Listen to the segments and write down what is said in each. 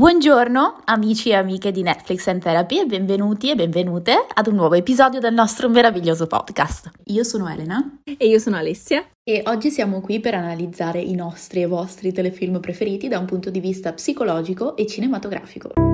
Buongiorno amici e amiche di Netflix and Therapy e benvenuti e benvenute ad un nuovo episodio del nostro meraviglioso podcast. Io sono Elena e io sono Alessia e oggi siamo qui per analizzare i nostri e vostri telefilm preferiti da un punto di vista psicologico e cinematografico.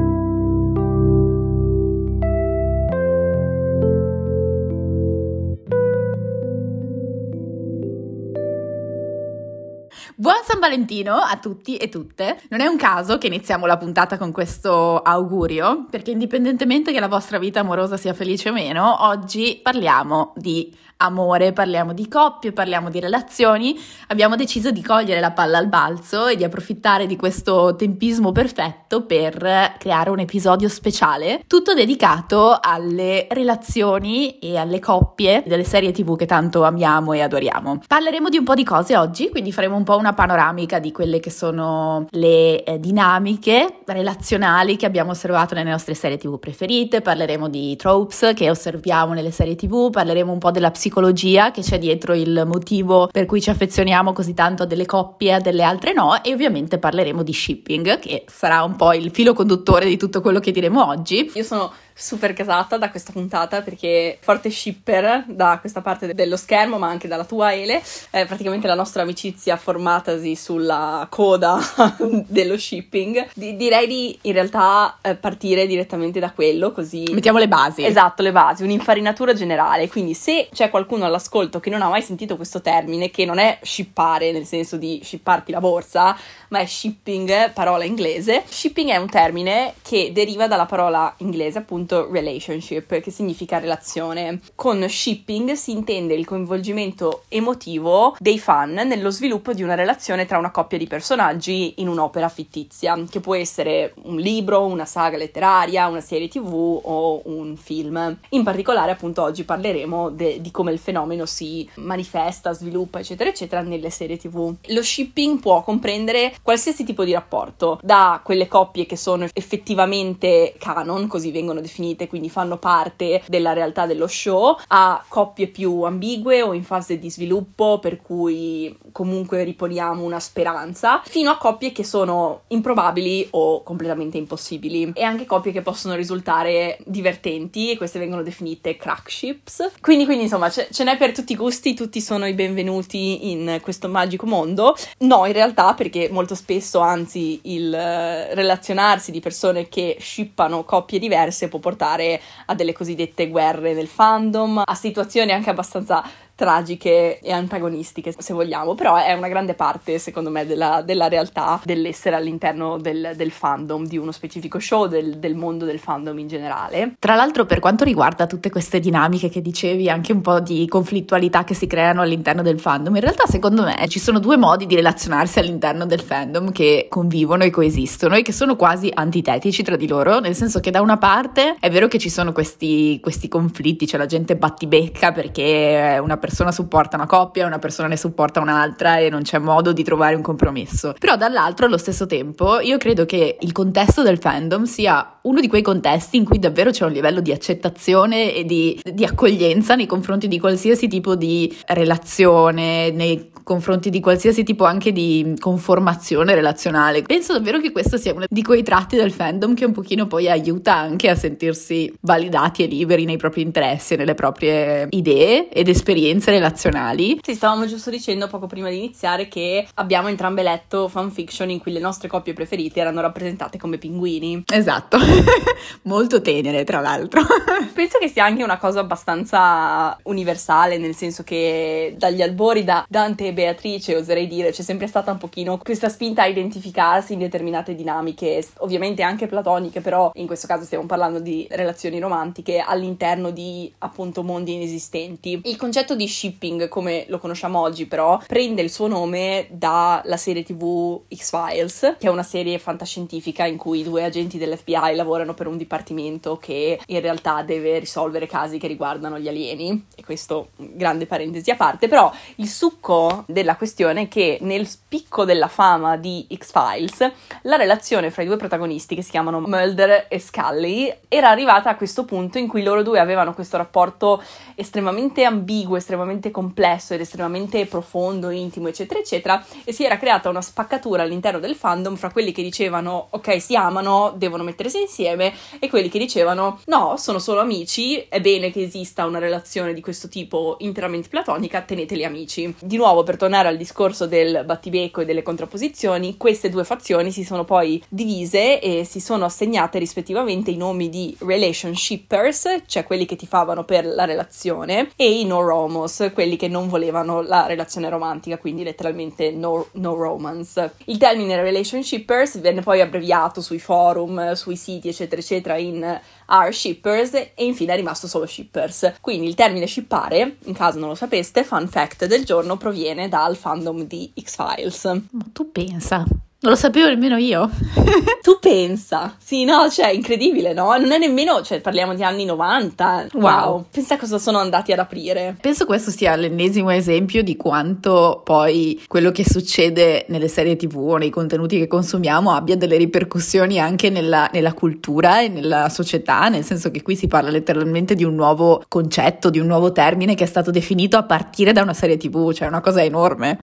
Buon San Valentino a tutti e tutte. Non è un caso che iniziamo la puntata con questo augurio, perché indipendentemente che la vostra vita amorosa sia felice o meno, oggi parliamo di amore, parliamo di coppie, parliamo di relazioni, abbiamo deciso di cogliere la palla al balzo e di approfittare di questo tempismo perfetto per creare un episodio speciale, tutto dedicato alle relazioni e alle coppie delle serie tv che tanto amiamo e adoriamo. Parleremo di un po' di cose oggi, quindi faremo un po' una panoramica di quelle che sono le eh, dinamiche relazionali che abbiamo osservato nelle nostre serie tv preferite, parleremo di tropes che osserviamo nelle serie tv, parleremo un po' della psicologia psicologia che c'è dietro il motivo per cui ci affezioniamo così tanto a delle coppie a delle altre no e ovviamente parleremo di shipping che sarà un po' il filo conduttore di tutto quello che diremo oggi. Io sono super casata da questa puntata perché forte shipper da questa parte dello schermo ma anche dalla tua Ele. È praticamente la nostra amicizia formatasi sulla coda dello shipping. Di- direi di in realtà eh, partire direttamente da quello così mettiamo le basi. Esatto le basi un'infarinatura generale. Quindi se c'è qualcuno all'ascolto che non ha mai sentito questo termine che non è shippare nel senso di shipparti la borsa ma è shipping parola inglese shipping è un termine che deriva dalla parola inglese appunto appunto relationship, che significa relazione. Con shipping si intende il coinvolgimento emotivo dei fan nello sviluppo di una relazione tra una coppia di personaggi in un'opera fittizia, che può essere un libro, una saga letteraria, una serie tv o un film. In particolare, appunto, oggi parleremo de- di come il fenomeno si manifesta, sviluppa, eccetera, eccetera, nelle serie tv. Lo shipping può comprendere qualsiasi tipo di rapporto, da quelle coppie che sono effettivamente canon, così vengono definite definite, quindi fanno parte della realtà dello show, a coppie più ambigue o in fase di sviluppo, per cui comunque riponiamo una speranza, fino a coppie che sono improbabili o completamente impossibili e anche coppie che possono risultare divertenti e queste vengono definite crack ships. Quindi, quindi insomma ce, ce n'è per tutti i gusti, tutti sono i benvenuti in questo magico mondo. No, in realtà perché molto spesso, anzi, il uh, relazionarsi di persone che shippano coppie diverse può portare a delle cosiddette guerre nel fandom, a situazioni anche abbastanza tragiche e antagonistiche, se vogliamo, però è una grande parte, secondo me, della, della realtà dell'essere all'interno del, del, fandom di uno specifico show, del, del, mondo del fandom in generale. Tra l'altro, per quanto riguarda tutte queste dinamiche che dicevi, anche un po' di conflittualità che si creano all'interno del fandom, in realtà, secondo me, ci sono due modi di relazionarsi all'interno del fandom che convivono e coesistono e che sono quasi antitetici tra di loro, nel senso che da una parte è vero che ci sono questi, questi conflitti, cioè la gente battibecca perché una persona persona supporta una coppia, una persona ne supporta un'altra e non c'è modo di trovare un compromesso. Però dall'altro, allo stesso tempo, io credo che il contesto del fandom sia uno di quei contesti in cui davvero c'è un livello di accettazione e di, di accoglienza nei confronti di qualsiasi tipo di relazione, nei confronti di qualsiasi tipo anche di conformazione relazionale. Penso davvero che questo sia uno di quei tratti del fandom che un pochino poi aiuta anche a sentirsi validati e liberi nei propri interessi nelle proprie idee ed esperienze relazionali. Sì, stavamo giusto dicendo poco prima di iniziare che abbiamo entrambe letto fanfiction in cui le nostre coppie preferite erano rappresentate come pinguini. Esatto, molto tenere tra l'altro. Penso che sia anche una cosa abbastanza universale, nel senso che dagli albori da Dante e Beatrice, oserei dire, c'è sempre stata un pochino questa spinta a identificarsi in determinate dinamiche, ovviamente anche platoniche, però in questo caso stiamo parlando di relazioni romantiche all'interno di appunto mondi inesistenti. Il concetto di shipping, come lo conosciamo oggi, però, prende il suo nome dalla serie TV X-Files, che è una serie fantascientifica in cui due agenti dell'FBI lavorano per un dipartimento che in realtà deve risolvere casi che riguardano gli alieni, e questo grande parentesi a parte, però il succo della questione che nel spicco della fama di X-Files la relazione fra i due protagonisti che si chiamano Mulder e Scully era arrivata a questo punto in cui loro due avevano questo rapporto estremamente ambiguo, estremamente complesso ed estremamente profondo, intimo, eccetera, eccetera, e si era creata una spaccatura all'interno del fandom fra quelli che dicevano ok, si amano, devono mettersi insieme, e quelli che dicevano no, sono solo amici, è bene che esista una relazione di questo tipo interamente platonica, teneteli amici. Di nuovo, per tornare al discorso del battibecco e delle contrapposizioni, queste due fazioni si sono poi divise e si sono assegnate rispettivamente i nomi di relationshippers, cioè quelli che tifavano per la relazione, e i no romos, quelli che non volevano la relazione romantica, quindi letteralmente no, no romance. Il termine relationshippers venne poi abbreviato sui forum, sui siti, eccetera, eccetera, in are shippers e infine è rimasto solo shippers. Quindi il termine shippare, in caso non lo sapeste, fun fact del giorno, proviene dal fandom di X-Files. Ma tu pensa, non lo sapevo nemmeno io. tu pensa. Sì, no, cioè, incredibile, no? Non è nemmeno, cioè, parliamo di anni 90. Wow. wow. Pensa cosa sono andati ad aprire. Penso questo sia l'ennesimo esempio di quanto poi quello che succede nelle serie TV o nei contenuti che consumiamo abbia delle ripercussioni anche nella, nella cultura e nella società, nel senso che qui si parla letteralmente di un nuovo concetto, di un nuovo termine che è stato definito a partire da una serie TV, cioè una cosa enorme.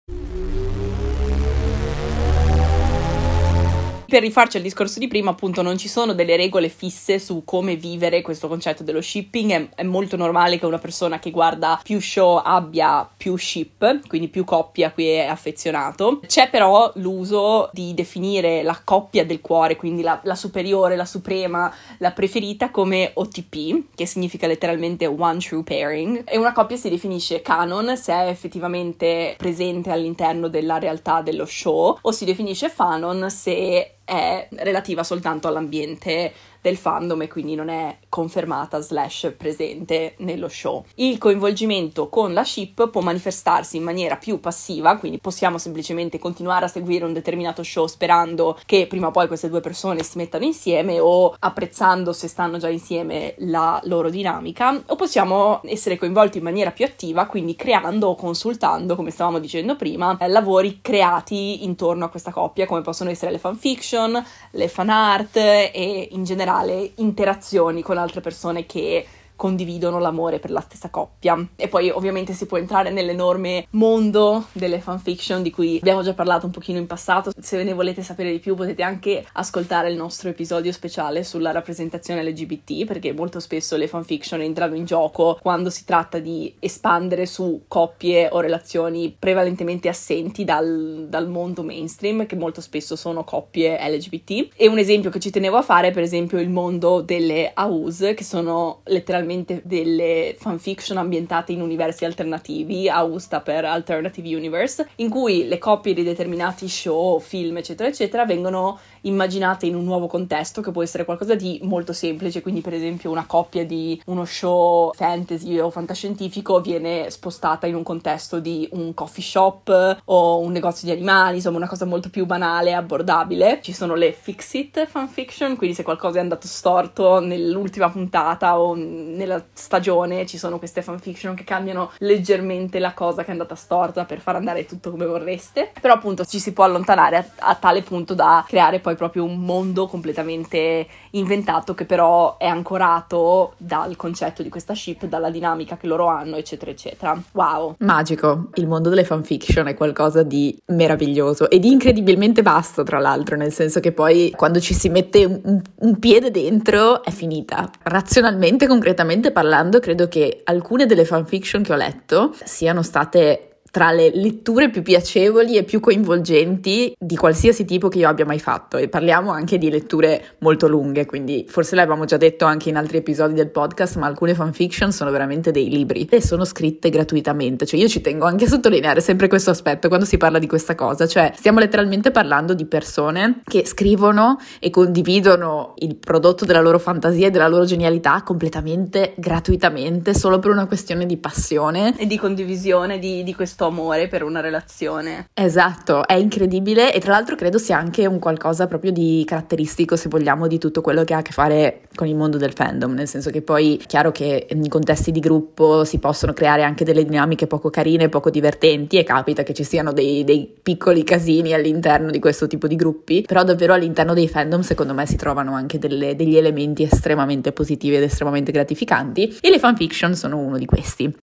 Per rifarci al discorso di prima, appunto, non ci sono delle regole fisse su come vivere questo concetto dello shipping. È, è, molto normale che una persona che guarda più show abbia più ship, quindi più coppie a cui è affezionato. C'è però l'uso di definire la coppia del cuore, quindi la, la superiore, la suprema, la preferita come OTP, che significa letteralmente One True Pairing. E una coppia si definisce canon se è effettivamente presente all'interno della realtà dello show, o si definisce fanon se è relativa soltanto all'ambiente del fandom e quindi non è confermata slash presente nello show. Il coinvolgimento con la ship può manifestarsi in maniera più passiva, quindi possiamo semplicemente continuare a seguire un determinato show sperando che prima o poi queste due persone si mettano insieme o apprezzando se stanno già insieme la loro dinamica, o possiamo essere coinvolti in maniera più attiva, quindi creando o consultando, come stavamo dicendo prima, lavori creati intorno a questa coppia, come possono essere le fanfiction, le fan art e in generale generale interazioni con altre persone che condividono l'amore per la stessa coppia. E poi ovviamente si può entrare nell'enorme mondo delle fanfiction di cui abbiamo già parlato un pochino in passato. Se ne volete sapere di più potete anche ascoltare il nostro episodio speciale sulla rappresentazione LGBT perché molto spesso le fanfiction entrano in gioco quando si tratta di espandere su coppie o relazioni prevalentemente assenti dal, dal mondo mainstream che molto spesso sono coppie LGBT. E un esempio che ci tenevo a fare è per esempio il mondo delle AUS che sono letteralmente ovviamente delle fanfiction ambientate in universi alternativi, Austa per Alternative Universe, in cui le coppie di determinati show, film, eccetera, eccetera, vengono immaginate in un nuovo contesto che può essere qualcosa di molto semplice, quindi per esempio una coppia di uno show fantasy o fantascientifico viene spostata in un contesto di un coffee shop o un negozio di animali, insomma una cosa molto più banale e abbordabile. Ci sono le fix it fanfiction, quindi se qualcosa è andato storto nell'ultima puntata o nella stagione ci sono queste fanfiction che cambiano leggermente la cosa che è andata storta per far andare tutto come vorreste, però appunto ci si può allontanare a, a tale punto da creare poi proprio un mondo completamente inventato che però è ancorato dal concetto di questa ship, dalla dinamica che loro hanno, eccetera, eccetera. Wow! Magico! Il mondo delle fanfiction è qualcosa di meraviglioso e di incredibilmente vasto, tra l'altro, nel senso che poi quando ci si mette un, un piede dentro è finita. Razionalmente, concretamente, parlando, credo che alcune delle fanfiction che ho letto siano state tra le letture più piacevoli e più coinvolgenti di qualsiasi tipo che io abbia mai fatto. E parliamo anche di letture molto lunghe, quindi forse l'abbiamo già detto anche in altri episodi del podcast, ma alcune fanfiction sono veramente dei libri e sono scritte gratuitamente, cioè io ci tengo anche a sottolineare sempre questo aspetto quando si parla di questa cosa, cioè stiamo letteralmente parlando di persone che scrivono e condividono il prodotto della loro fantasia e della loro genialità completamente gratuitamente solo per una questione di passione e di condivisione di, di questo questo amore per una relazione. Esatto, è incredibile e tra l'altro credo sia anche un qualcosa proprio di caratteristico, se vogliamo, di tutto quello che ha a che fare con il mondo del fandom, nel senso che poi è chiaro che in contesti di gruppo si possono creare anche delle dinamiche poco carine, poco divertenti e capita che ci siano dei, dei piccoli casini all'interno di questo tipo di gruppi, però davvero all'interno dei fandom secondo me si trovano anche delle, degli elementi estremamente positivi ed estremamente gratificanti e le fanfiction sono uno di questi.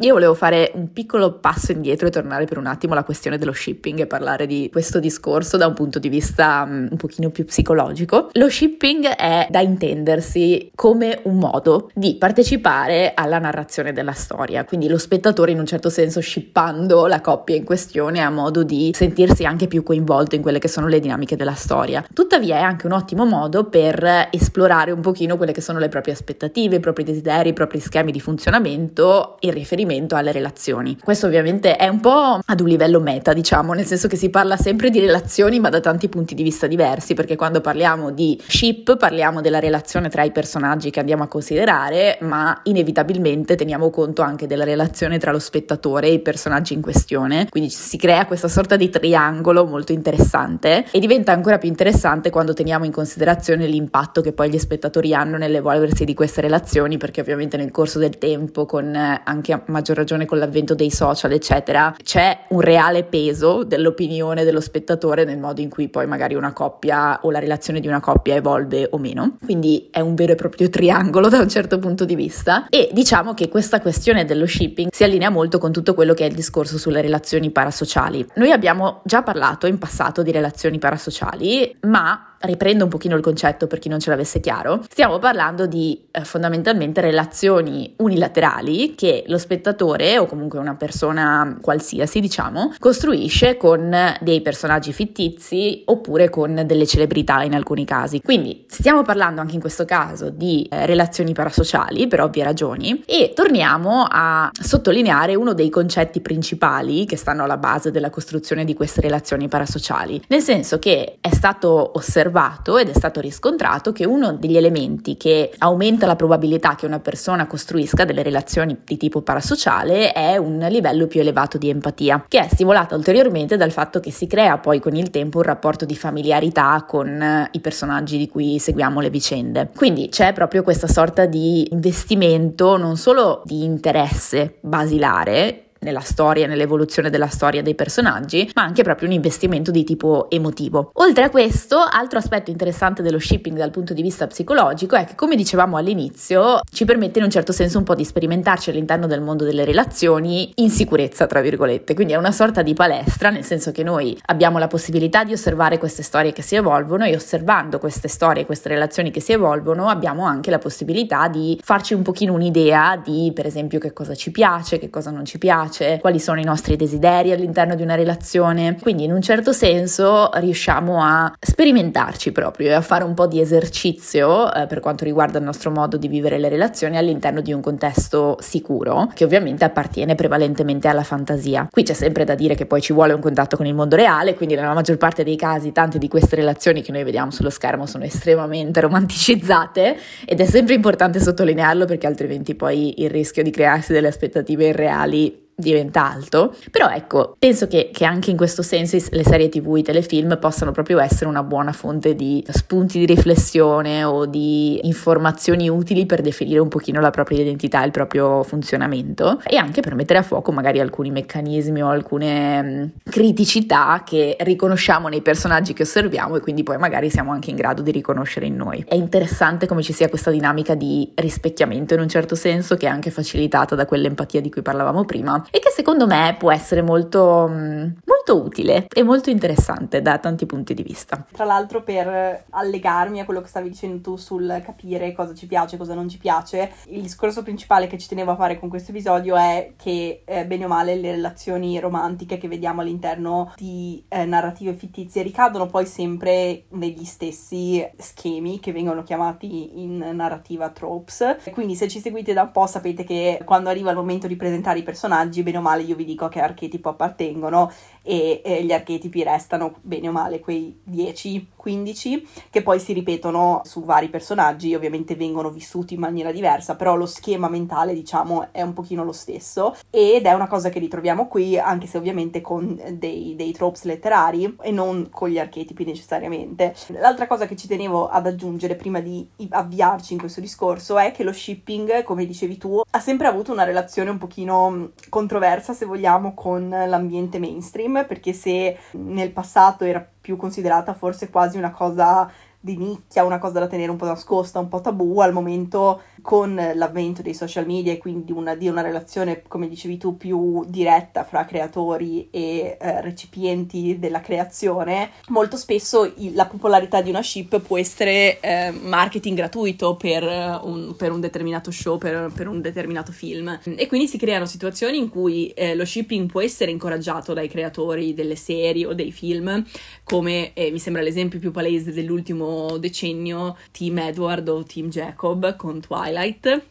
Io volevo fare un piccolo passo indietro e tornare per un attimo alla questione dello shipping e parlare di questo discorso da un punto di vista um, un pochino più psicologico. Lo shipping è da intendersi come un modo di partecipare alla narrazione della storia, quindi lo spettatore in un certo senso shippando la coppia in questione ha modo di sentirsi anche più coinvolto in quelle che sono le dinamiche della storia. Tuttavia è anche un ottimo modo per esplorare un pochino quelle che sono le proprie aspettative, i propri desideri, i propri schemi di funzionamento in riferimento riferimento alle relazioni. Questo ovviamente è un po' ad un livello meta, diciamo, nel senso che si parla sempre di relazioni ma da tanti punti di vista diversi, perché quando parliamo di ship parliamo della relazione tra i personaggi che andiamo a considerare, ma inevitabilmente teniamo conto anche della relazione tra lo spettatore e i personaggi in questione, quindi si crea questa sorta di triangolo molto interessante e diventa ancora più interessante quando teniamo in considerazione l'impatto che poi gli spettatori hanno nell'evolversi di queste relazioni, perché ovviamente nel corso del tempo con anche maggior ragione con l'avvento dei social, eccetera, c'è un reale peso dell'opinione dello spettatore nel modo in cui poi magari una coppia o la relazione di una coppia evolve o meno. Quindi è un vero e proprio triangolo da un certo punto di vista. E diciamo che questa questione dello shipping si allinea molto con tutto quello che è il discorso sulle relazioni parasociali. Noi abbiamo già parlato in passato di relazioni parasociali, ma riprendo un pochino il concetto per chi non ce l'avesse chiaro, stiamo parlando di eh, fondamentalmente relazioni unilaterali che lo spettatore o comunque una persona qualsiasi, diciamo, costruisce con dei personaggi fittizi oppure con delle celebrità in alcuni casi. Quindi stiamo parlando anche in questo caso di eh, relazioni parasociali per ovvie ragioni e torniamo a sottolineare uno dei concetti principali che stanno alla base della costruzione di queste relazioni parasociali, nel senso che è stato osservato osservato ed è stato riscontrato che uno degli elementi che aumenta la probabilità che una persona costruisca delle relazioni di tipo parasociale è un livello più elevato di empatia, che è stimolata ulteriormente dal fatto che si crea poi con il tempo un rapporto di familiarità con i personaggi di cui seguiamo le vicende. Quindi c'è proprio questa sorta di investimento non solo di interesse basilare nella storia, nell'evoluzione della storia dei personaggi, ma anche proprio un investimento di tipo emotivo. Oltre a questo, altro aspetto interessante dello shipping dal punto di vista psicologico è che, come dicevamo all'inizio, ci permette in un certo senso un po' di sperimentarci all'interno del mondo delle relazioni in sicurezza, tra virgolette. Quindi è una sorta di palestra, nel senso che noi abbiamo la possibilità di osservare queste storie che si evolvono e osservando queste storie, queste relazioni che si evolvono, abbiamo anche la possibilità di farci un pochino un'idea di, per esempio, che cosa ci piace, che cosa non ci piace piace, quali sono i nostri desideri all'interno di una relazione. Quindi in un certo senso riusciamo a sperimentarci proprio e a fare un po' di esercizio eh, per quanto riguarda il nostro modo di vivere le relazioni all'interno di un contesto sicuro che ovviamente appartiene prevalentemente alla fantasia. Qui c'è sempre da dire che poi ci vuole un contatto con il mondo reale, quindi nella maggior parte dei casi tante di queste relazioni che noi vediamo sullo schermo sono estremamente romanticizzate ed è sempre importante sottolinearlo perché altrimenti poi il rischio di crearsi delle aspettative irreali diventa alto, però ecco, penso che, che, anche in questo senso le serie tv, i telefilm possano proprio essere una buona fonte di spunti di riflessione o di informazioni utili per definire un pochino la propria identità e il proprio funzionamento e anche per mettere a fuoco magari alcuni meccanismi o alcune mh, criticità che riconosciamo nei personaggi che osserviamo e quindi poi magari siamo anche in grado di riconoscere in noi. È interessante come ci sia questa dinamica di rispecchiamento in un certo senso che è anche facilitata da quell'empatia di cui parlavamo prima e che secondo me può essere molto, mm, molto utile e molto interessante da tanti punti di vista. Tra l'altro per allegarmi a quello che stavi dicendo tu sul capire cosa ci piace, cosa non ci piace, il discorso principale che ci tenevo a fare con questo episodio è che eh, bene o male le relazioni romantiche che vediamo all'interno di eh, narrative fittizie ricadono poi sempre negli stessi schemi che vengono chiamati in narrativa tropes. Quindi se ci seguite da un po' sapete che quando arriva il momento di presentare i personaggi personaggi, bene o male io vi dico a che archetipo appartengono e, e gli archetipi restano bene o male quei 10-15 che poi si ripetono su vari personaggi, ovviamente vengono vissuti in maniera diversa, però lo schema mentale diciamo è un pochino lo stesso ed è una cosa che ritroviamo qui anche se ovviamente con dei, dei tropes letterari e non con gli archetipi necessariamente. L'altra cosa che ci tenevo ad aggiungere prima di avviarci in questo discorso è che lo shipping, come dicevi tu, ha sempre avuto una relazione un pochino controversa se vogliamo con l'ambiente mainstream perché se nel passato era più considerata forse quasi una cosa di nicchia, una cosa da tenere un po' nascosta, un po' tabù, al momento con l'avvento dei social media e quindi una, di una relazione, come dicevi tu, più diretta fra creatori e eh, recipienti della creazione, molto spesso il, la popolarità di una ship può essere eh, marketing gratuito per un, per un determinato show, per, per, un determinato film. E quindi si creano situazioni in cui eh, lo shipping può essere incoraggiato dai creatori delle serie o dei film, come eh, mi sembra l'esempio più palese dell'ultimo decennio Team Edward o Team Jacob con Twilight,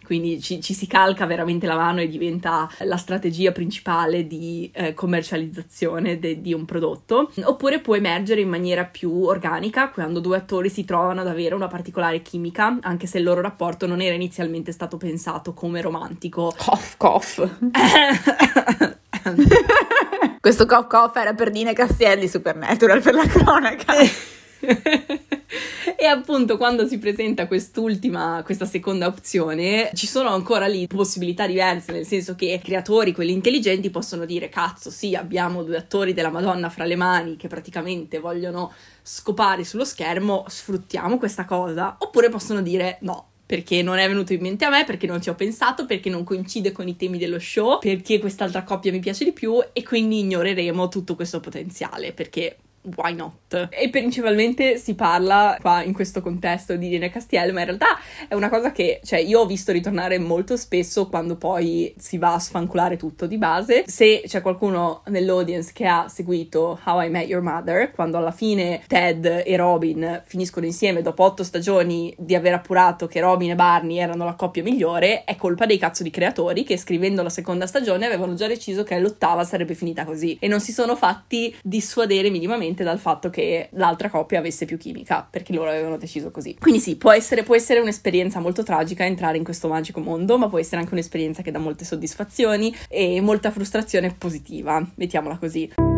quindi ci, ci, si calca veramente la mano e diventa la strategia principale di eh, commercializzazione de, di un prodotto, oppure può emergere in maniera più organica quando due attori si trovano ad avere una particolare chimica, anche se il loro rapporto non era inizialmente stato pensato come romantico. Cough, cough. Questo cough cough era per Dine Castielli Supernatural per la cronaca. e appunto quando si presenta quest'ultima, questa seconda opzione, ci sono ancora lì possibilità diverse, nel senso che i creatori, quelli intelligenti, possono dire cazzo sì, abbiamo due attori della Madonna fra le mani che praticamente vogliono scopare sullo schermo, sfruttiamo questa cosa, oppure possono dire no, perché non è venuto in mente a me, perché non ci ho pensato, perché non coincide con i temi dello show, perché quest'altra coppia mi piace di più e quindi ignoreremo tutto questo potenziale, perché why not? E principalmente si parla qua in questo contesto di Irene Castiel, ma in realtà è una cosa che, cioè, io ho visto ritornare molto spesso quando poi si va a sfanculare tutto di base. Se c'è qualcuno nell'audience che ha seguito How I Met Your Mother, quando alla fine Ted e Robin finiscono insieme dopo otto stagioni di aver appurato che Robin e Barney erano la coppia migliore, è colpa dei cazzo di creatori che scrivendo la seconda stagione avevano già deciso che l'ottava sarebbe finita così e non si sono fatti dissuadere minimamente dipendentemente dal fatto che l'altra coppia avesse più chimica, perché loro avevano deciso così. Quindi sì, può essere, può essere un'esperienza molto tragica entrare in questo magico mondo, ma può essere anche un'esperienza che dà molte soddisfazioni e molta frustrazione positiva, mettiamola così.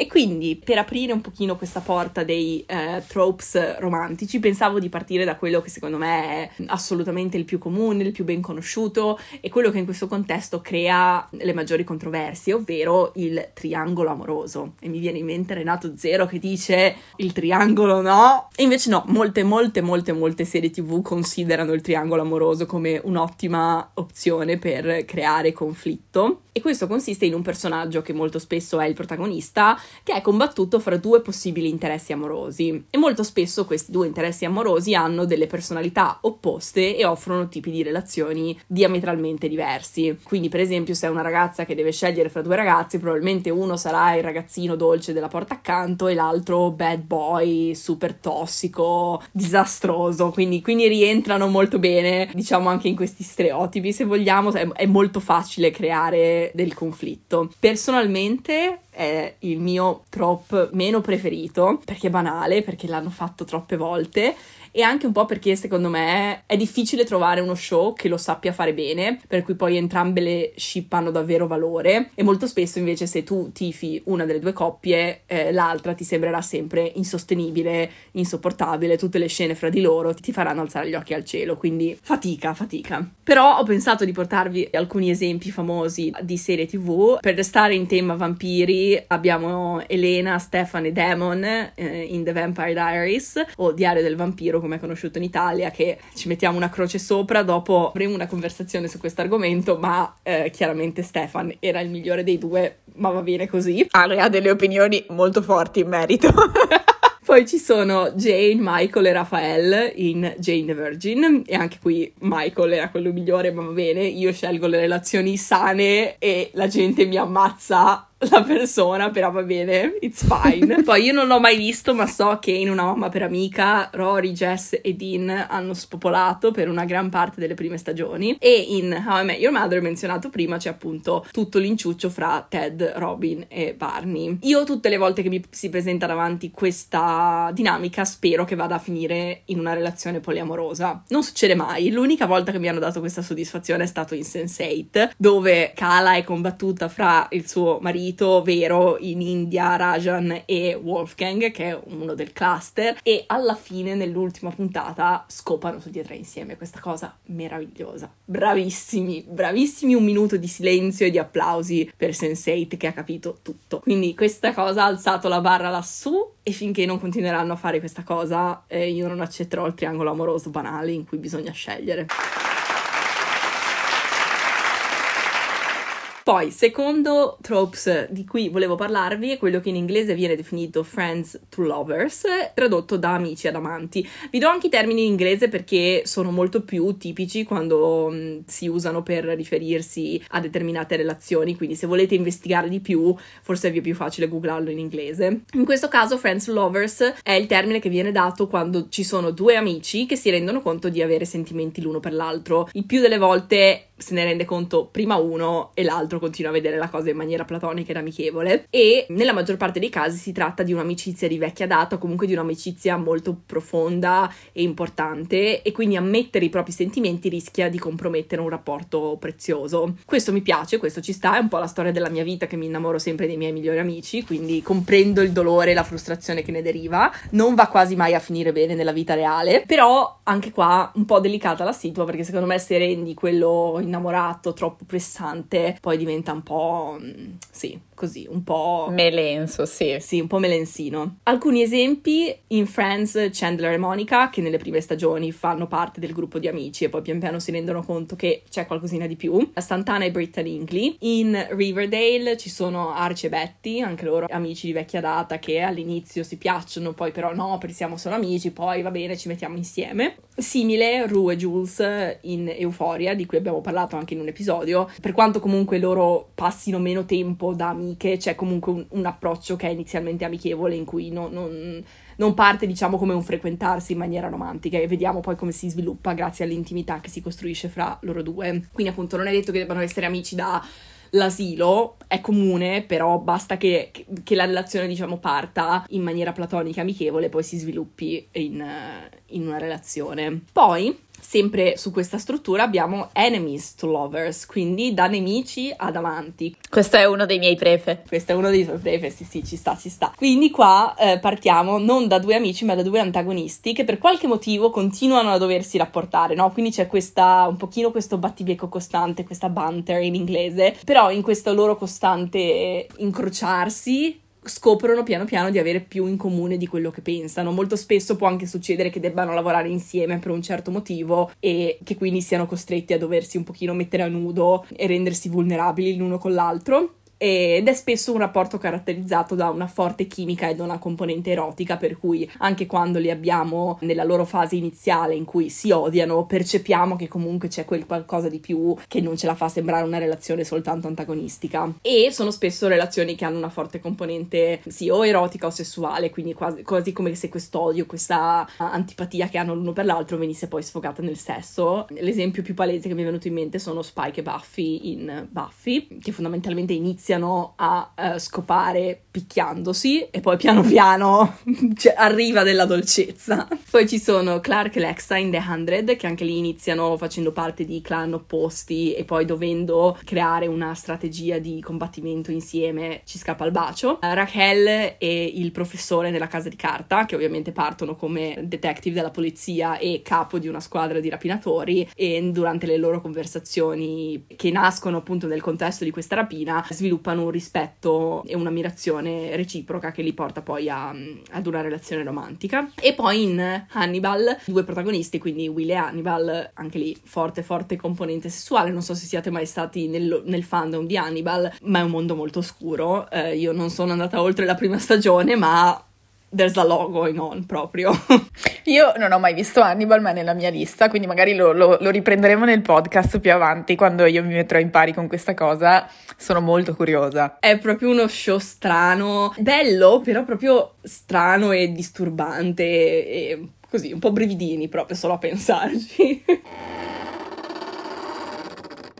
E quindi per aprire un pochino questa porta dei eh, tropes romantici, pensavo di partire da quello che secondo me è assolutamente il più comune, il più ben conosciuto e quello che in questo contesto crea le maggiori controversie, ovvero il triangolo amoroso. E mi viene in mente Renato Zero che dice il triangolo no. E invece no, molte, molte, molte, molte serie tv considerano il triangolo amoroso come un'ottima opzione per creare conflitto. E questo consiste in un personaggio che molto spesso è il protagonista che è combattuto fra due possibili interessi amorosi e molto spesso questi due interessi amorosi hanno delle personalità opposte e offrono tipi di relazioni diametralmente diversi. Quindi, per esempio, se è una ragazza che deve scegliere fra due ragazzi, probabilmente uno sarà il ragazzino dolce della porta accanto e l'altro bad boy, super tossico, disastroso. Quindi, quindi rientrano molto bene, diciamo, anche in questi stereotipi. Se vogliamo, è, è molto facile creare del conflitto. Personalmente è il mio trop meno preferito, perché è banale, perché l'hanno fatto troppe volte e anche un po' perché secondo me è difficile trovare uno show che lo sappia fare bene, per cui poi entrambe le ship hanno davvero valore e molto spesso invece se tu tifi una delle due coppie, eh, l'altra ti sembrerà sempre insostenibile, insopportabile, tutte le scene fra di loro ti faranno alzare gli occhi al cielo, quindi fatica, fatica. Però ho pensato di portarvi alcuni esempi famosi di serie tv. Per restare in tema vampiri abbiamo Elena, Stefan e Demon eh, in The Vampire Diaries o Diario del vampiro come è conosciuto in Italia, che ci mettiamo una croce sopra, dopo avremo una conversazione su questo argomento, ma eh, chiaramente Stefan era il migliore dei due, ma va bene così. Ale ha delle opinioni molto forti in merito. Poi ci sono Jane, Michael e Raphael in Jane the Virgin e anche qui Michael era quello migliore, ma va bene, io scelgo le relazioni sane e la gente mi ammazza la persona, però va bene, it's fine. Poi io non l'ho mai visto, ma so che in Una mamma per amica Rory, Jess e Dean hanno spopolato per una gran parte delle prime stagioni e in How I Met Your Mother menzionato prima c'è appunto tutto l'inciuccio fra Ted, Robin e Barney. Io tutte le volte che mi si presenta davanti questa dinamica spero che vada a finire in una relazione poliamorosa. Non succede mai, l'unica volta che mi hanno dato questa soddisfazione è stato in Sense8, dove Kala è combattuta fra il suo marito marito vero in India, Rajan e Wolfgang, che è uno del cluster, e alla fine, nell'ultima puntata, scopano tutti e tre insieme. Questa cosa meravigliosa. Bravissimi, bravissimi. Un minuto di silenzio e di applausi per Sense8 che ha capito tutto. Quindi questa cosa ha alzato la barra lassù e finché non continueranno a fare questa cosa, eh, io non accetterò il triangolo amoroso banale in cui bisogna scegliere. Poi, secondo tropes di cui volevo parlarvi è quello che in inglese viene definito friends to lovers, tradotto da amici ad amanti. Vi do anche i termini in inglese perché sono molto più tipici quando mh, mm, si usano per riferirsi a determinate relazioni, quindi se volete investigare di più, forse vi è più facile googlarlo in inglese. In questo caso, friends to lovers è il termine che viene dato quando ci sono due amici che si rendono conto di avere sentimenti l'uno per l'altro. Il più delle volte se ne rende conto prima uno e l'altro continua a vedere la cosa in maniera platonica ed amichevole e nella maggior parte dei casi si tratta di un'amicizia di vecchia data o comunque di un'amicizia molto profonda e importante e quindi ammettere i propri sentimenti rischia di compromettere un rapporto prezioso. Questo mi piace, questo ci sta, è un po' la storia della mia vita che mi innamoro sempre dei miei migliori amici, quindi comprendo il dolore e la frustrazione che ne deriva. Non va quasi mai a finire bene nella vita reale, però anche qua un po' delicata la situa perché secondo me se rendi quello innamorato, troppo pressante, poi diventa un po'... Mm, sì, così, un po'... Melenso, sì. Sì, un po' melensino. Alcuni esempi, in Friends Chandler e Monica, che nelle prime stagioni fanno parte del gruppo di amici e poi pian piano si rendono conto che c'è qualcosina di più. Santana e Britta Linkley. In Riverdale ci sono Archie e Betty, anche loro amici di vecchia data che all'inizio si piacciono, poi però no, perché siamo solo amici, poi va bene, ci mettiamo insieme. Simile Rue e Jules in Euphoria, di cui abbiamo parlato anche in un episodio, per quanto comunque loro passino meno tempo da amiche, c'è comunque un, un approccio che è inizialmente amichevole in cui no, non, non parte diciamo come un frequentarsi in maniera romantica e vediamo poi come si sviluppa grazie all'intimità che si costruisce fra loro due. Quindi appunto non è detto che debbano essere amici da l'asilo è comune, però basta che, che, la relazione, diciamo, parta in maniera platonica, amichevole, poi si sviluppi in, in una relazione. Poi sempre su questa struttura abbiamo enemies to lovers, quindi da nemici ad amanti. Questo è uno dei miei prefe. Questo è uno dei tuoi prefe, sì sì, ci sta, ci sta. Quindi qua eh, partiamo non da due amici ma da due antagonisti che per qualche motivo continuano a doversi rapportare, no? Quindi c'è questa, un pochino questo battibecco costante, questa banter in inglese, però in questo loro costante incrociarsi scoprono piano piano di avere più in comune di quello che pensano. Molto spesso può anche succedere che debbano lavorare insieme per un certo motivo e che quindi siano costretti a doversi un pochino mettere a nudo e rendersi vulnerabili l'uno con l'altro ed è spesso un rapporto caratterizzato da una forte chimica e da una componente erotica, per cui anche quando li abbiamo nella loro fase iniziale in cui si odiano, percepiamo che comunque c'è quel qualcosa di più che non ce la fa sembrare una relazione soltanto antagonistica. E sono spesso relazioni che hanno una forte componente sì o erotica o sessuale, quindi quasi, quasi come se quest'odio, questa antipatia che hanno l'uno per l'altro venisse poi sfogata nel sesso. L'esempio più palese che mi è venuto in mente sono Spike e Buffy in Buffy, che fondamentalmente inizia iniziano a uh, scopare picchiandosi e poi piano piano cioè, arriva della dolcezza. Poi ci sono Clark e Lexa in The Hundred che anche lì iniziano facendo parte di clan opposti e poi dovendo creare una strategia di combattimento insieme ci scappa il bacio. Uh, Rachel e il professore nella casa di carta che ovviamente partono come detective della polizia e capo di una squadra di rapinatori e durante le loro conversazioni che nascono appunto nel contesto di questa rapina sviluppano sviluppano un rispetto e un'ammirazione reciproca che li porta poi a, ad una relazione romantica. E poi in Hannibal, due protagonisti, quindi Will e Hannibal, anche lì forte, forte componente sessuale. Non so se siate mai stati nel, nel fandom di Hannibal, ma è un mondo molto oscuro. Eh, io non sono andata oltre la prima stagione, ma there's a lot going on proprio. Io non ho mai visto Hannibal, ma è nella mia lista, quindi magari lo, lo, lo, riprenderemo nel podcast più avanti quando io mi metterò in pari con questa cosa. Sono molto curiosa. È proprio uno show strano, bello, però proprio strano e disturbante e così, un po' brividini proprio solo a pensarci.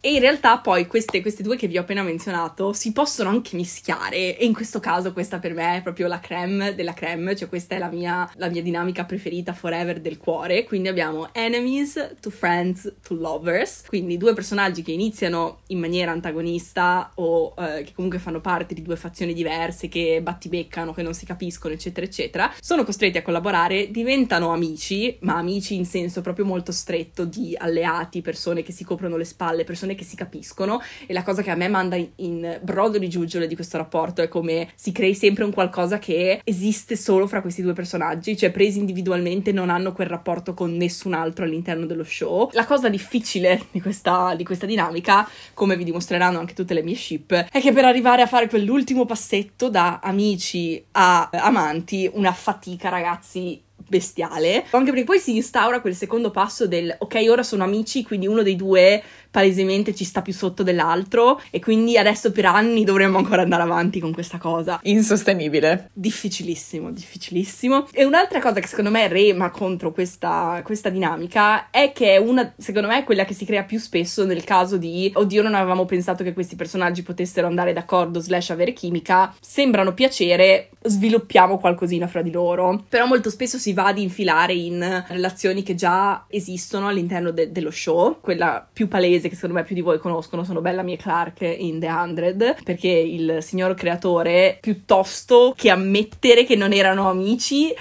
E in realtà poi queste, queste, due che vi ho appena menzionato si possono anche mischiare e in questo caso questa per me è proprio la creme della creme, cioè questa è la mia, la mia dinamica preferita forever del cuore. Quindi abbiamo enemies to friends to lovers, quindi due personaggi che iniziano in maniera antagonista o eh, che comunque fanno parte di due fazioni diverse, che battibeccano, che non si capiscono, eccetera, eccetera. Sono costretti a collaborare, diventano amici, ma amici in senso proprio molto stretto di alleati, persone che si coprono le spalle, persone persone che si capiscono e la cosa che a me manda in, brodo di giuggiole di questo rapporto è come si crei sempre un qualcosa che esiste solo fra questi due personaggi, cioè presi individualmente non hanno quel rapporto con nessun altro all'interno dello show. La cosa difficile di questa, di questa dinamica, come vi dimostreranno anche tutte le mie ship, è che per arrivare a fare quell'ultimo passetto da amici a amanti, una fatica ragazzi bestiale. Anche perché poi si instaura quel secondo passo del ok, ora sono amici, quindi uno dei due palesemente ci sta più sotto dell'altro e quindi adesso per anni dovremmo ancora andare avanti con questa cosa. Insostenibile. Difficilissimo, difficilissimo. E un'altra cosa che secondo me rema contro questa, questa dinamica è che è una, secondo me, è quella che si crea più spesso nel caso di oddio non avevamo pensato che questi personaggi potessero andare d'accordo slash avere chimica, sembrano piacere, sviluppiamo qualcosina fra di loro. Però molto spesso si va ad infilare in relazioni che già esistono all'interno de- dello show, quella più palese che secondo me più di voi conoscono sono Bellamy e Clark in The Hundred, perché il signor creatore, piuttosto che ammettere che non erano amici,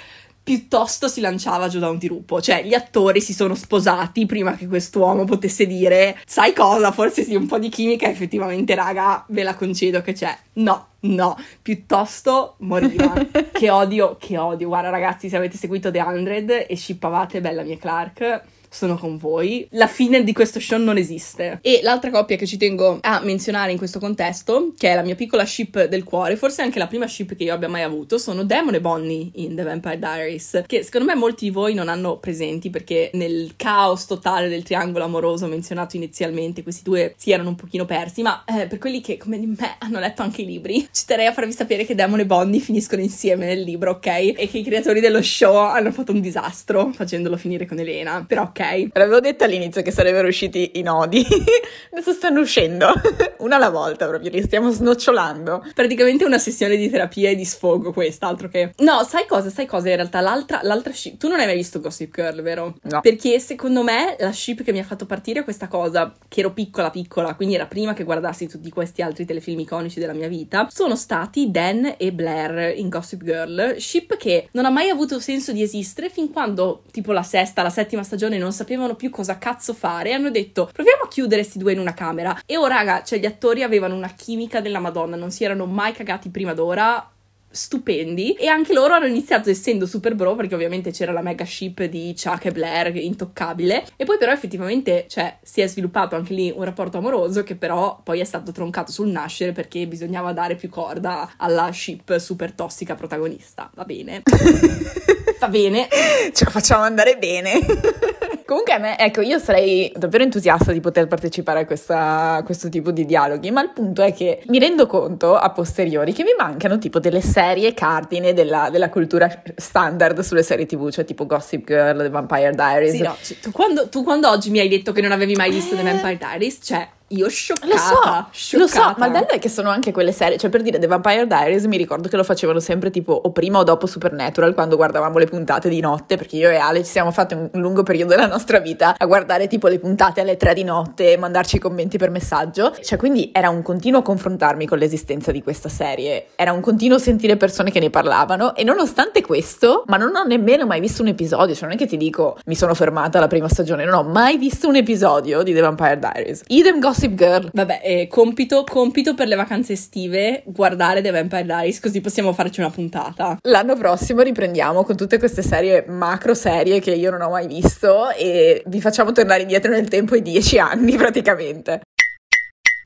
piuttosto si lanciava giù da un dirupo. Cioè, gli attori si sono sposati prima che quest'uomo potesse dire: Sai cosa? Forse sì, un po' di chimica, effettivamente, raga, ve la concedo che c'è. No, no, piuttosto moriva. che odio, che odio. Guarda, ragazzi, se avete seguito The Hundred e shippavate Bellamy e Clark sono con voi. La fine di questo show non esiste. E l'altra coppia che ci tengo a menzionare in questo contesto, che è la mia piccola ship del cuore, forse anche la prima ship che io abbia mai avuto, sono Demon e Bonnie in The Vampire Diaries, che secondo me molti di voi non hanno presenti perché nel caos totale del triangolo amoroso menzionato inizialmente questi due si erano un pochino persi, ma eh, per quelli che come di me hanno letto anche i libri, ci terrei a farvi sapere che Demon e Bonnie finiscono insieme nel libro, ok? E che i creatori dello show hanno fatto un disastro facendolo finire con Elena. Però ok. L'avevo detto all'inizio che sarebbero usciti i nodi. Adesso stanno uscendo. Una alla volta proprio, li stiamo snocciolando. Praticamente una sessione di terapia e di sfogo questa, altro che... No, sai cosa? Sai cosa in realtà? L'altra, l'altra ship... Tu non hai mai visto Gossip Girl, vero? No. Perché secondo me la ship che mi ha fatto partire questa cosa, che ero piccola piccola, quindi era prima che guardassi tutti questi altri telefilm iconici della mia vita, sono stati Dan e Blair in Gossip Girl. Ship che non ha mai avuto senso di esistere fin quando, tipo la sesta, la settima stagione, non non sapevano più cosa cazzo fare e hanno detto proviamo a chiudere questi due in una camera. E oh raga, cioè gli attori avevano una chimica della Madonna, non si erano mai cagati prima d'ora. Stupendi. E anche loro hanno iniziato essendo super bro perché ovviamente c'era la mega ship di Chuck e Blair intoccabile. E poi però effettivamente cioè si è sviluppato anche lì un rapporto amoroso che però poi è stato troncato sul nascere perché bisognava dare più corda alla ship super tossica protagonista. Va bene. Va bene. Ce la facciamo andare bene Comunque a me, ecco, io sarei davvero entusiasta di poter partecipare a, questa, a, questo tipo di dialoghi, ma il punto è che mi rendo conto a posteriori che mi mancano tipo delle serie cardine della, della cultura standard sulle serie tv, cioè tipo Gossip Girl, The Vampire Diaries. Sì, no, cioè, tu, quando, tu quando oggi mi hai detto che non avevi mai visto eh... The Vampire Diaries, cioè io scioccata, lo so, scioccata. Lo so, ma il bello è che sono anche quelle serie, cioè per dire The Vampire Diaries mi ricordo che lo facevano sempre tipo o prima o dopo Supernatural quando guardavamo le puntate di notte, perché io e Ale ci siamo fatti un lungo periodo della nostra vita a guardare tipo le puntate alle tre di notte e mandarci i commenti per messaggio, cioè quindi era un continuo confrontarmi con l'esistenza di questa serie, era un continuo sentire persone che ne parlavano e nonostante questo, ma non ho nemmeno mai visto un episodio, cioè non è che ti dico mi sono fermata alla prima stagione, non ho mai visto un episodio di The Vampire Diaries. Idem Gossip Gossip Girl. Vabbè, eh, compito, compito per le vacanze estive, guardare The Vampire Diaries, così possiamo farci una puntata. L'anno prossimo riprendiamo con tutte queste serie, macro serie che io non ho mai visto e vi facciamo tornare indietro nel tempo i dieci anni praticamente.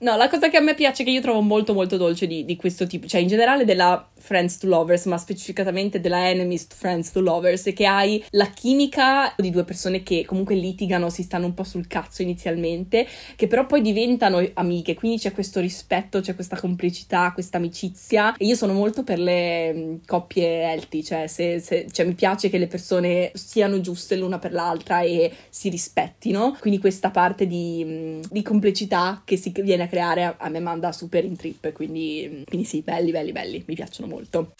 No, la cosa che a me piace, che io trovo molto molto dolce di, di questo tipo, cioè in generale della Friends to Lovers, ma specificatamente della Enemies to Friends to Lovers, è che hai la chimica di due persone che comunque litigano, si stanno un po' sul cazzo inizialmente, che però poi diventano amiche, quindi c'è questo rispetto, c'è questa complicità, questa amicizia. E io sono molto per le mm, coppie healthy, cioè, se, se, cioè mi piace che le persone siano giuste l'una per l'altra e si rispettino. Quindi questa parte di, mm, di complicità che si viene a creare a, me manda super in trip, quindi, quindi sì, belli, belli, belli, mi piacciono molto.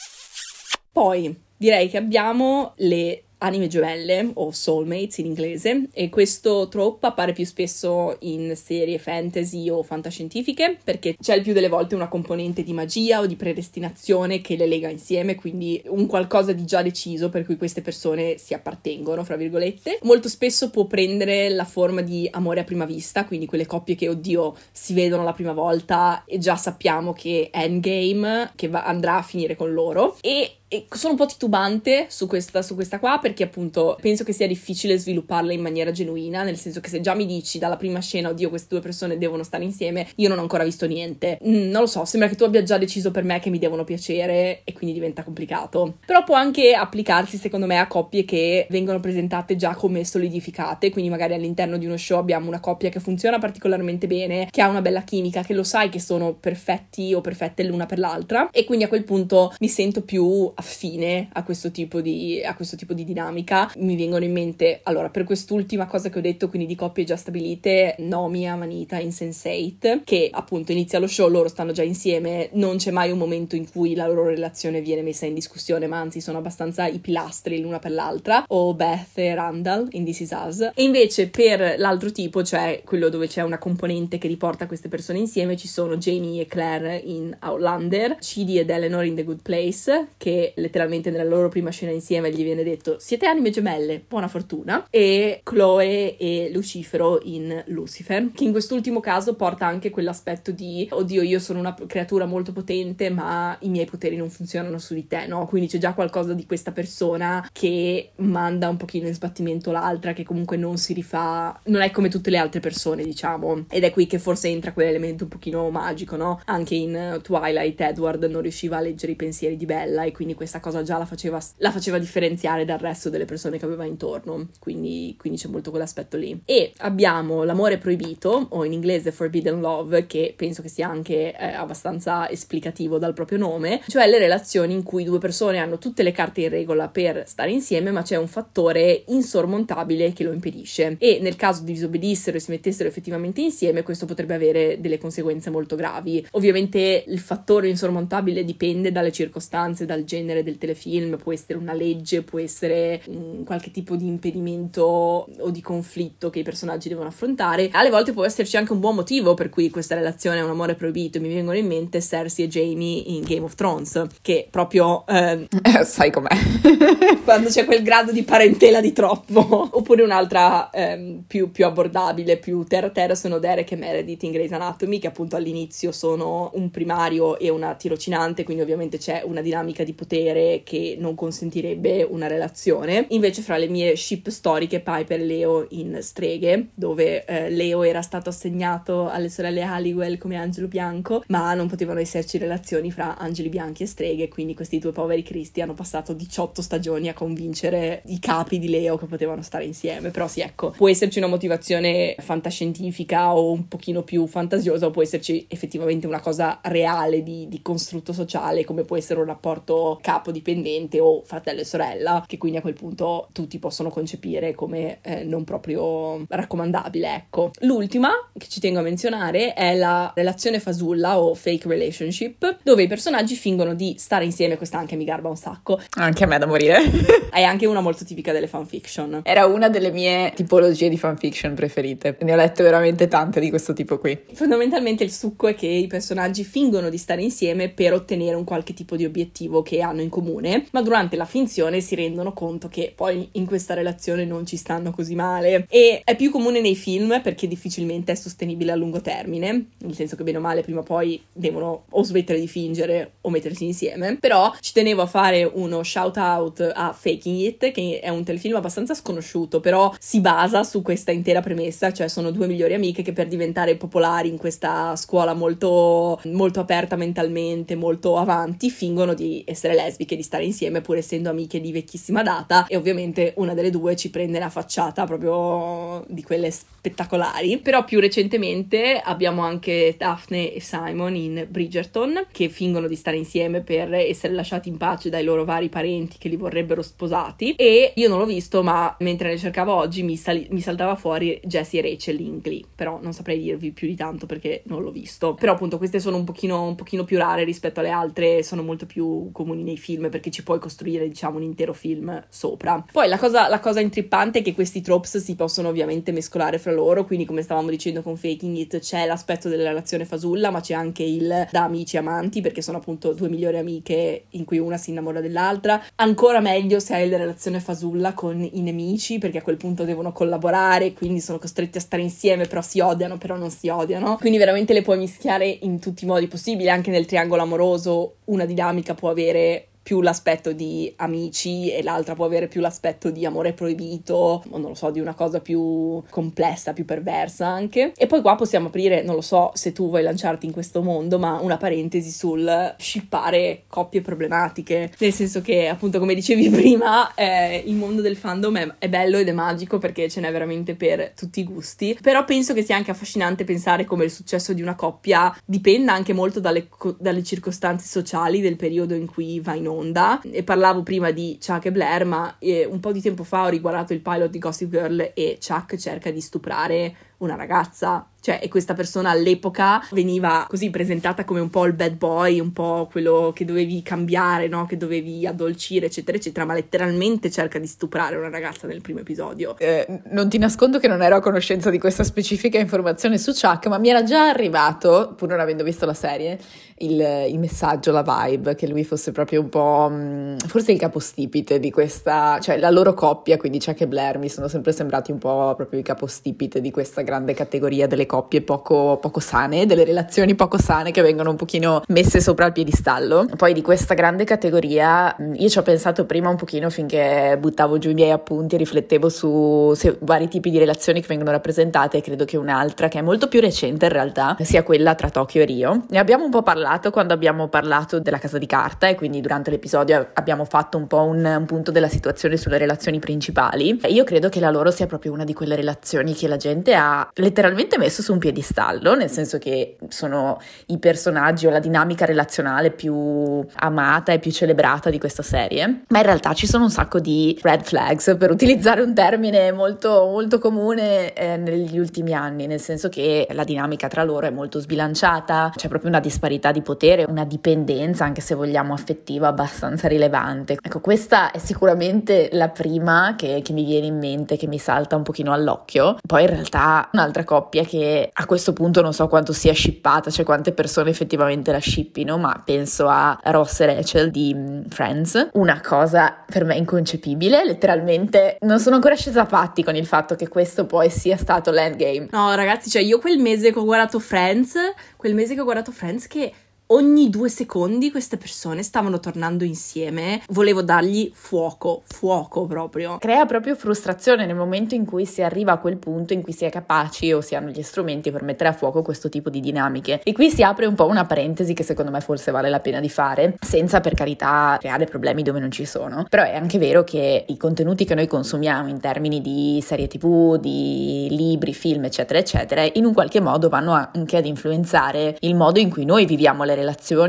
Poi direi che abbiamo le anime gemelle o soulmates in inglese e questo trope appare più spesso in serie fantasy o fantascientifiche perché c'è il più delle volte una componente di magia o di predestinazione che le lega insieme, quindi un qualcosa di già deciso per cui queste persone si appartengono, fra virgolette. Molto spesso può prendere la forma di amore a prima vista, quindi quelle coppie che oddio si vedono la prima volta e già sappiamo che endgame che va- andrà a finire con loro e e sono un po' titubante su questa, su questa, qua perché appunto penso che sia difficile svilupparla in maniera genuina, nel senso che se già mi dici dalla prima scena, oddio, queste due persone devono stare insieme, io non ho ancora visto niente. Mm, non lo so, sembra che tu abbia già deciso per me che mi devono piacere e quindi diventa complicato. Però può anche applicarsi secondo me a coppie che vengono presentate già come solidificate, quindi magari all'interno di uno show abbiamo una coppia che funziona particolarmente bene, che ha una bella chimica, che lo sai che sono perfetti o perfette l'una per l'altra e quindi a quel punto mi sento più affine a questo, tipo di, a questo tipo di dinamica. Mi vengono in mente, allora, per quest'ultima cosa che ho detto, quindi di coppie già stabilite, Nomi, Amanita in Sense8, che appunto inizia lo show, loro stanno già insieme, non c'è mai un momento in cui la loro relazione viene messa in discussione, ma anzi sono abbastanza i pilastri l'una per l'altra, o Beth e Randall in This Is Us. E invece per l'altro tipo, cioè quello dove c'è una componente che riporta queste persone insieme, ci sono Jamie e Claire in Outlander, Chidi ed Eleanor in The Good Place, che letteralmente nella loro prima scena insieme gli viene detto siete anime gemelle, buona fortuna, e Chloe e Lucifero in Lucifer, che in quest'ultimo caso porta anche quell'aspetto di oddio io sono una creatura molto potente ma i miei poteri non funzionano su di te, no? Quindi c'è già qualcosa di questa persona che manda un pochino in sbattimento l'altra, che comunque non si rifà, non è come tutte le altre persone diciamo, ed è qui che forse entra quell'elemento un pochino magico, no? Anche in Twilight Edward non riusciva a leggere i pensieri di Bella e quindi questa cosa già la faceva, la faceva differenziare dal resto delle persone che aveva intorno, quindi, quindi c'è molto quell'aspetto lì. E abbiamo l'amore proibito, o in inglese Forbidden Love, che penso che sia anche eh, abbastanza esplicativo dal proprio nome, cioè le relazioni in cui due persone hanno tutte le carte in regola per stare insieme, ma c'è un fattore insormontabile che lo impedisce. E nel caso di disobbedissero e si mettessero effettivamente insieme, questo potrebbe avere delle conseguenze molto gravi. Ovviamente il fattore insormontabile dipende dalle circostanze, dal genere genere del telefilm, può essere una legge, può essere un qualche tipo di impedimento o di conflitto che i personaggi devono affrontare. Alle volte può esserci anche un buon motivo per cui questa relazione è un amore proibito. Mi vengono in mente Cersei e Jamie in Game of Thrones, che proprio... Eh, eh, sai com'è. quando c'è quel grado di parentela di troppo. Oppure un'altra ehm, più, più, abbordabile, più terra-terra sono Derek e Meredith in Grey's Anatomy, che appunto all'inizio sono un primario e una tirocinante, quindi ovviamente c'è una dinamica di potere potere che non consentirebbe una relazione. Invece fra le mie ship storiche Piper e Leo in Streghe, dove eh, Leo era stato assegnato alle sorelle Halliwell come angelo bianco, ma non potevano esserci relazioni fra angeli bianchi e streghe, quindi questi due poveri cristi hanno passato 18 stagioni a convincere i capi di Leo che potevano stare insieme. Però sì, ecco, può esserci una motivazione fantascientifica o un pochino più fantasiosa, o può esserci effettivamente una cosa reale di, di costrutto sociale, come può essere un rapporto capo dipendente o fratello e sorella, che quindi a quel punto tutti possono concepire come eh, non proprio raccomandabile, ecco. L'ultima che ci tengo a menzionare è la relazione fasulla o fake relationship, dove i personaggi fingono di stare insieme, questa anche mi garba un sacco. Anche a me da morire. è anche una molto tipica delle fanfiction. Era una delle mie tipologie di fanfiction preferite. Ne ho lette veramente tante di questo tipo qui. Fondamentalmente il succo è che i personaggi fingono di stare insieme per ottenere un qualche tipo di obiettivo che hanno in comune, ma durante la finzione si rendono conto che poi in questa relazione non ci stanno così male. E è più comune nei film perché difficilmente è sostenibile a lungo termine, nel senso che bene o male prima o poi devono o smettere di fingere o mettersi insieme. Però ci tenevo a fare uno shout out a Faking It, che è un telefilm abbastanza sconosciuto, però si basa su questa intera premessa, cioè sono due migliori amiche che per diventare popolari in questa scuola molto, molto aperta mentalmente, molto avanti, fingono di essere lesbiche, di stare insieme pur essendo amiche di vecchissima data e ovviamente una delle due ci prende la facciata proprio di quelle spettacolari. Però più recentemente abbiamo anche Daphne e Simon in Bridgerton che fingono di stare insieme per essere lasciati in pace dai loro vari parenti che li vorrebbero sposati. E io non l'ho visto ma mentre ne cercavo oggi mi, sali- mi saltava fuori Jessie e Rachel in Glee. Però non saprei dirvi più di tanto perché non l'ho visto. Però appunto queste sono un pochino, un pochino più rare rispetto alle altre sono molto più comuni nei film perché ci puoi costruire diciamo un intero film sopra. Poi la cosa, la cosa intrippante è che questi tropes si possono ovviamente mescolare fra loro quindi come stavamo dicendo con Faking It c'è l'aspetto della relazione fasulla ma c'è anche il da amici amanti perché sono appunto due migliori amiche in cui una si innamora dell'altra. Ancora meglio se hai la relazione fasulla con i nemici perché a quel punto devono collaborare quindi sono costretti a stare insieme però si odiano però non si odiano. Quindi veramente le puoi mischiare in tutti i modi possibili anche nel triangolo amoroso una dinamica può avere più l'aspetto di amici e l'altra può avere più l'aspetto di amore proibito o non lo so, di una cosa più complessa, più perversa anche. E poi qua possiamo aprire, non lo so se tu vuoi lanciarti in questo mondo, ma una parentesi sul shippare coppie problematiche, nel senso che appunto come dicevi prima, eh, il mondo del fandom è, è bello ed è magico perché ce n'è veramente per tutti i gusti, però penso che sia anche affascinante pensare come il successo di una coppia dipenda anche molto dalle, dalle circostanze sociali del periodo in cui va in onda. E parlavo prima di Chuck e Blair ma eh, un po' di tempo fa ho riguardato il pilot di Gossip Girl e Chuck cerca di stuprare una ragazza cioè, e questa persona all'epoca veniva così presentata come un po' il bad boy, un po' quello che dovevi cambiare, no? Che dovevi addolcire, eccetera, eccetera, ma letteralmente cerca di stuprare una ragazza nel primo episodio. Eh, non ti nascondo che non ero a conoscenza di questa specifica informazione su Chuck, ma mi era già arrivato, pur non avendo visto la serie, il, il messaggio, la vibe, che lui fosse proprio un po', mm, forse il capostipite di questa, cioè la loro coppia, quindi Chuck e Blair, mi sono sempre sembrati un po' proprio i capostipite di questa grande categoria delle coppie poco, poco sane, delle relazioni poco sane che vengono un pochino messe sopra il piedistallo. Poi di questa grande categoria mm, io ci ho pensato prima un pochino finché buttavo giù i miei appunti e riflettevo su vari tipi di relazioni che vengono rappresentate e credo che un'altra che è molto più recente in realtà sia quella tra Tokyo e Rio. Ne abbiamo un po' parlato quando abbiamo parlato della casa di carta e quindi durante l'episodio abbiamo fatto un po' un, un punto della situazione sulle relazioni principali. Io credo che la loro sia proprio una di quelle relazioni che la gente ha letteralmente messo messo su un piedistallo, nel senso che sono i personaggi o la dinamica relazionale più amata e più celebrata di questa serie, ma in realtà ci sono un sacco di red flags, per utilizzare un termine molto, molto comune eh, negli ultimi anni, nel senso che la dinamica tra loro è molto sbilanciata, c'è proprio una disparità di potere, una dipendenza, anche se vogliamo affettiva, abbastanza rilevante. Ecco, questa è sicuramente la prima che, che mi viene in mente, che mi salta un pochino all'occhio. Poi in realtà un'altra coppia che a questo punto non so quanto sia shippata, cioè quante persone effettivamente la shippino, ma penso a Ross e Rachel di mm, Friends, una cosa per me inconcepibile, letteralmente non sono ancora scesa a patti con il fatto che questo poi sia stato l'endgame. No ragazzi, cioè io quel mese che ho guardato Friends, quel mese che ho guardato Friends che ogni due secondi queste persone stavano tornando insieme. Volevo dargli fuoco, fuoco proprio. Crea proprio frustrazione nel momento in cui si arriva a quel punto in cui si è capaci o si hanno gli strumenti per mettere a fuoco questo tipo di dinamiche. E qui si apre un po' una parentesi che secondo me forse vale la pena di fare, senza per carità creare problemi dove non ci sono. Però è anche vero che i contenuti che noi consumiamo in termini di serie tv, di libri, film, eccetera, eccetera, in un qualche modo vanno anche ad influenzare il modo in cui noi viviamo le relazioni,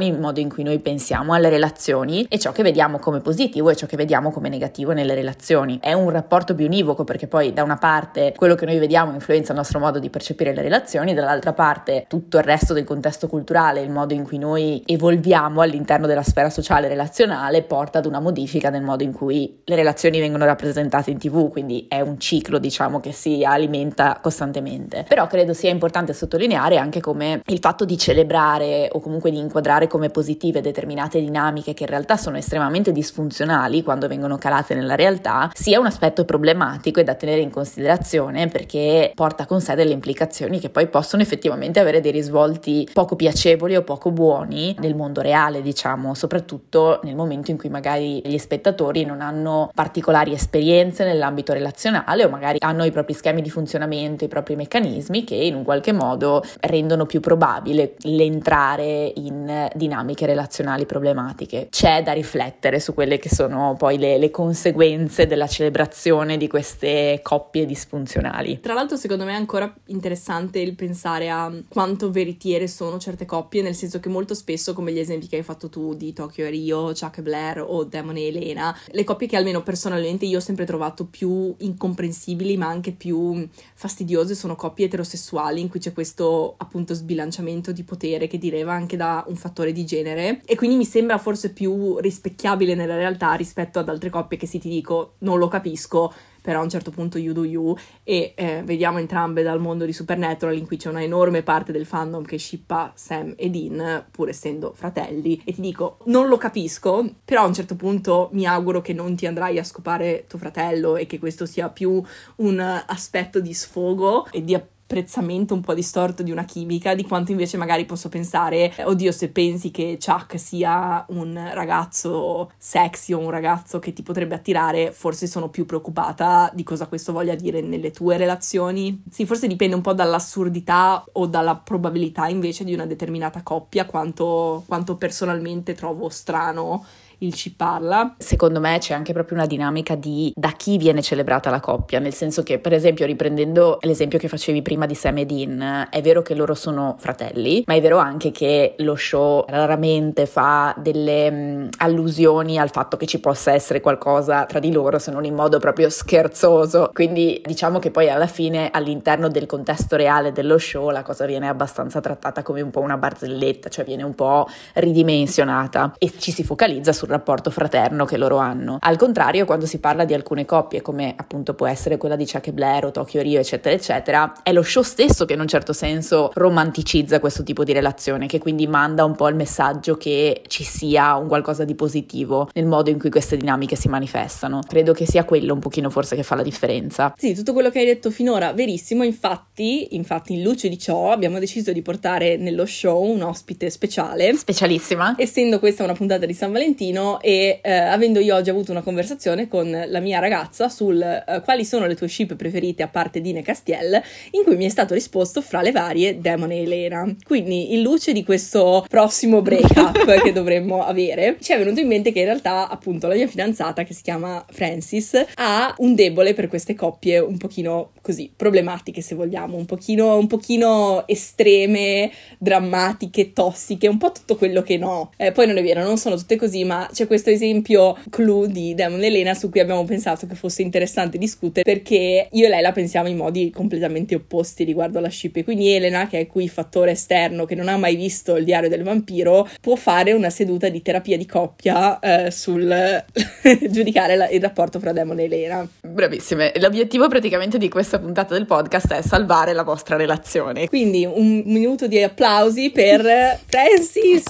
il modo in cui noi pensiamo alle relazioni e ciò che vediamo come positivo e ciò che vediamo come negativo nelle relazioni. È un rapporto bionivoco perché poi da una parte quello che noi vediamo influenza il nostro modo di percepire le relazioni, dall'altra parte tutto il resto del contesto culturale, il modo in cui noi evolviamo all'interno della sfera sociale e relazionale porta ad una modifica nel modo in cui le relazioni vengono rappresentate in tv, quindi è un ciclo diciamo che si alimenta costantemente. Però credo sia importante sottolineare anche come il fatto di celebrare o comunque di inquadrare come positive determinate dinamiche che in realtà sono estremamente disfunzionali quando vengono calate nella realtà, sia un aspetto problematico e da tenere in considerazione perché porta con sé delle implicazioni che poi possono effettivamente avere dei risvolti poco piacevoli o poco buoni nel mondo reale, diciamo, soprattutto nel momento in cui magari gli spettatori non hanno particolari esperienze nell'ambito relazionale o magari hanno i propri schemi di funzionamento, i propri meccanismi che in un qualche modo rendono più probabile l'entrare in dinamiche relazionali problematiche. C'è da riflettere su quelle che sono poi le, le conseguenze della celebrazione di queste coppie disfunzionali. Tra l'altro secondo me è ancora interessante il pensare a quanto veritiere sono certe coppie, nel senso che molto spesso, come gli esempi che hai fatto tu di Tokyo e Rio, Chuck e Blair o Demon e Elena, le coppie che almeno personalmente io ho sempre trovato più incomprensibili ma anche più fastidiose sono coppie eterosessuali in cui c'è questo appunto sbilanciamento di potere che deriva anche da un fattore di genere e quindi mi sembra forse più rispecchiabile nella realtà rispetto ad altre coppie che si ti dico non lo capisco però a un certo punto you do you e eh, vediamo entrambe dal mondo di Supernatural in cui c'è una enorme parte del fandom che shippa Sam e Dean pur essendo fratelli e ti dico non lo capisco però a un certo punto mi auguro che non ti andrai a scopare tuo fratello e che questo sia più un aspetto di sfogo e di apprezzamento un po' distorto di una chimica, di quanto invece magari posso pensare, oddio, se pensi che Chuck sia un ragazzo sexy o un ragazzo che ti potrebbe attirare, forse sono più preoccupata di cosa questo voglia dire nelle tue relazioni. Sì, forse dipende un po' dall'assurdità o dalla probabilità invece di una determinata coppia, quanto, quanto personalmente trovo strano il ci parla. Secondo me c'è anche proprio una dinamica di da chi viene celebrata la coppia, nel senso che per esempio riprendendo l'esempio che facevi prima di Sam e Dean, è vero che loro sono fratelli, ma è vero anche che lo show raramente fa delle mh, mm, allusioni al fatto che ci possa essere qualcosa tra di loro, se non in modo proprio scherzoso. Quindi diciamo che poi alla fine all'interno del contesto reale dello show la cosa viene abbastanza trattata come un po' una barzelletta, cioè viene un po' ridimensionata e ci si focalizza sul rapporto fraterno che loro hanno. Al contrario, quando si parla di alcune coppie, come appunto può essere quella di Chuck e Blair o Tokyo Rio, eccetera, eccetera, è lo show stesso che in un certo senso romanticizza questo tipo di relazione, che quindi manda un po' il messaggio che ci sia un qualcosa di positivo nel modo in cui queste dinamiche si manifestano. Credo che sia quello un pochino forse che fa la differenza. Sì, tutto quello che hai detto finora verissimo, infatti, infatti in luce di ciò abbiamo deciso di portare nello show un ospite speciale. Specialissima. Essendo questa una puntata di San Valentino, Torino e eh, avendo io oggi avuto una conversazione con la mia ragazza sul eh, quali sono le tue ship preferite a parte Dine Castiel, in cui mi è stato risposto fra le varie Demone e Elena. Quindi in luce di questo prossimo break-up che dovremmo avere, ci è venuto in mente che in realtà appunto la mia fidanzata che si chiama Francis ha un debole per queste coppie un pochino così problematiche se vogliamo, un pochino, un pochino estreme, drammatiche, tossiche, un po' tutto quello che no. Eh, poi non è vero, non sono tutte così, ma c'è questo esempio clou di Demon Elena su cui abbiamo pensato che fosse interessante discutere perché io e lei la pensiamo in modi completamente opposti riguardo alla ship e quindi Elena che è qui fattore esterno che non ha mai visto il diario del vampiro può fare una seduta di terapia di coppia eh, sul giudicare la, il rapporto fra Demon e Elena. Bravissime, l'obiettivo praticamente di questa puntata del podcast è salvare la vostra relazione. Quindi un minuto di applausi per Francis!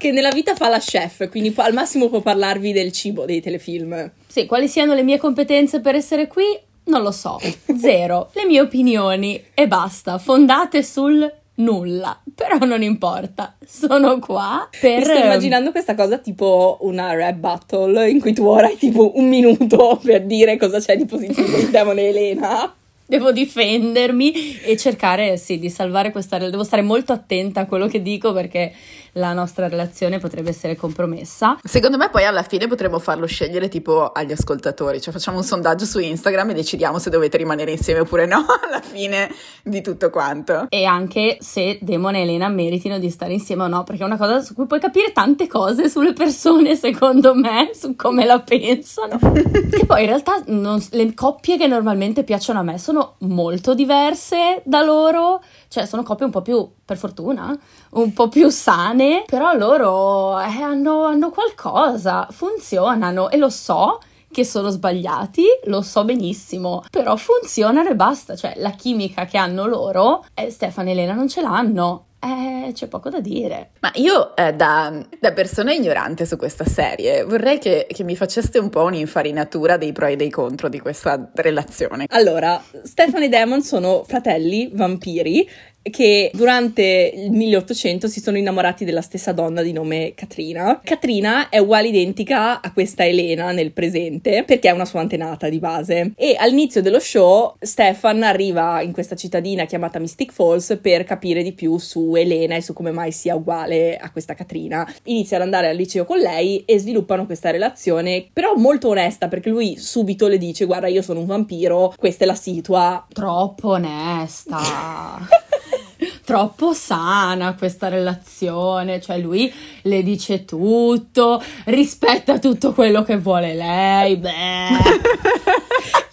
Che nella vita fa la chef, quindi al massimo può parlarvi del cibo dei telefilm. Sì, quali siano le mie competenze per essere qui? Non lo so. Zero. le mie opinioni e basta, fondate sul nulla, però non importa, sono qua per... Mi sto immaginando questa cosa tipo una rap battle in cui tu ora hai tipo un minuto per dire cosa c'è di positivo in Demone Elena devo difendermi e cercare sì, di salvare questa. Devo stare molto attenta a quello che dico perché la nostra relazione potrebbe essere compromessa. Secondo me poi alla fine potremmo farlo scegliere tipo agli ascoltatori, cioè facciamo un sondaggio su Instagram e decidiamo se dovete rimanere insieme oppure no alla fine di tutto quanto. E anche se Demone e Elena meritino di stare insieme o no, perché è una cosa su cui puoi capire tante cose sulle persone, secondo me, su come la pensano. che poi in realtà non, le coppie che normalmente piacciono a me sono sono molto diverse da loro, cioè sono coppie un po' più, per fortuna, un po' più sane, però loro eh, hanno, hanno qualcosa, funzionano e lo so che sono sbagliati, lo so benissimo, però funzionano e basta, cioè la chimica che hanno loro, eh, Stefano e Elena non ce l'hanno. Eh, c'è poco da dire. Ma io, eh, da, da, persona ignorante su questa serie, vorrei che, che, mi faceste un po' un'infarinatura dei pro e dei contro di questa relazione. Allora, Stefano e Demon sono fratelli vampiri che durante il 1800 si sono innamorati della stessa donna di nome Katrina. Katrina è uguale identica a questa Elena nel presente perché è una sua antenata di base e all'inizio dello show Stefan arriva in questa cittadina chiamata Mystic Falls per capire di più su Elena e su come mai sia uguale a questa Katrina. Inizia ad andare al liceo con lei e sviluppano questa relazione però molto onesta perché lui subito le dice guarda io sono un vampiro, questa è la situa. Troppo onesta. troppo sana questa relazione, cioè lui le dice tutto, rispetta tutto quello che vuole lei, beh.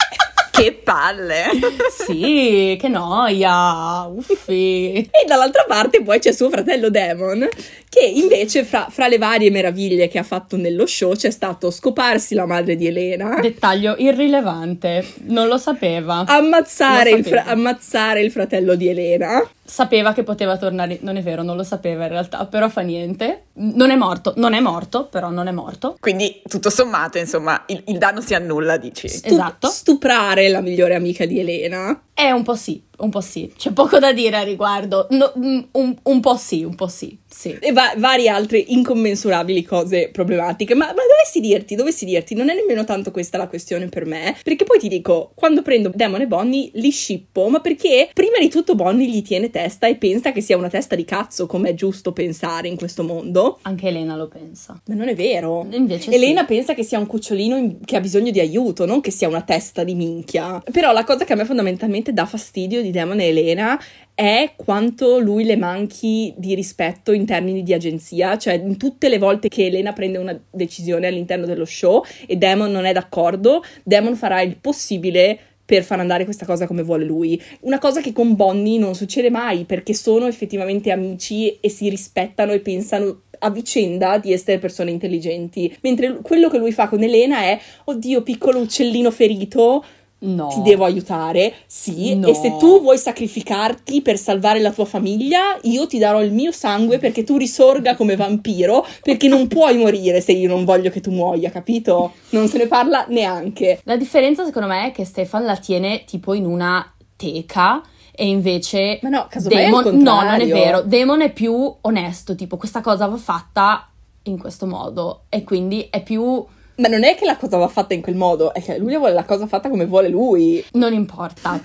che palle! sì, che noia, uffi. E dall'altra parte poi c'è suo fratello Demon, che invece fra, fra, le varie meraviglie che ha fatto nello show c'è stato scoparsi la madre di Elena. Dettaglio irrilevante, non lo sapeva. Ammazzare, lo sapeva. Il, fra- ammazzare il fratello di Elena sapeva che poteva tornare, non è vero, non lo sapeva in realtà, però fa niente. Non è morto, non è morto, però non è morto. Quindi tutto sommato, insomma, il, il danno si annulla, dici. Stup- esatto. Stuprare la migliore amica di Elena. È un po' sì, un po' sì. C'è poco da dire a riguardo. No, mm, un, un, po' sì, un po' sì, sì. E va- varie altre incommensurabili cose problematiche. Ma, ma dovessi dirti, dovessi dirti, non è nemmeno tanto questa la questione per me. Perché poi ti dico, quando prendo Demon e Bonnie li scippo, ma perché prima di tutto Bonnie gli tiene testa e pensa che sia una testa di cazzo, come è giusto pensare in questo mondo. Anche Elena lo pensa. Ma non è vero. Invece Elena sì. pensa che sia un cucciolino in- che ha bisogno di aiuto, non che sia una testa di minchia. Però la cosa che a me fondamentalmente veramente dà fastidio di Demon e Elena è quanto lui le manchi di rispetto in termini di agenzia, cioè in tutte le volte che Elena prende una decisione all'interno dello show e Demon non è d'accordo, Demon farà il possibile per far andare questa cosa come vuole lui. Una cosa che con Bonnie non succede mai perché sono effettivamente amici e si rispettano e pensano a vicenda di essere persone intelligenti. Mentre quello che lui fa con Elena è oddio, piccolo uccellino ferito, No. Ti devo aiutare, sì. No. E se tu vuoi sacrificarti per salvare la tua famiglia, io ti darò il mio sangue perché tu risorga come vampiro. Perché non puoi morire se io non voglio che tu muoia, capito? Non se ne parla neanche. La differenza, secondo me, è che Stefan la tiene tipo in una teca. E invece. Ma no, Demon, no, non è vero. Demon è più onesto. Tipo, questa cosa va fatta in questo modo. E quindi è più ma non è che la cosa va fatta in quel modo, è che lui vuole la cosa fatta come vuole lui. Non importa.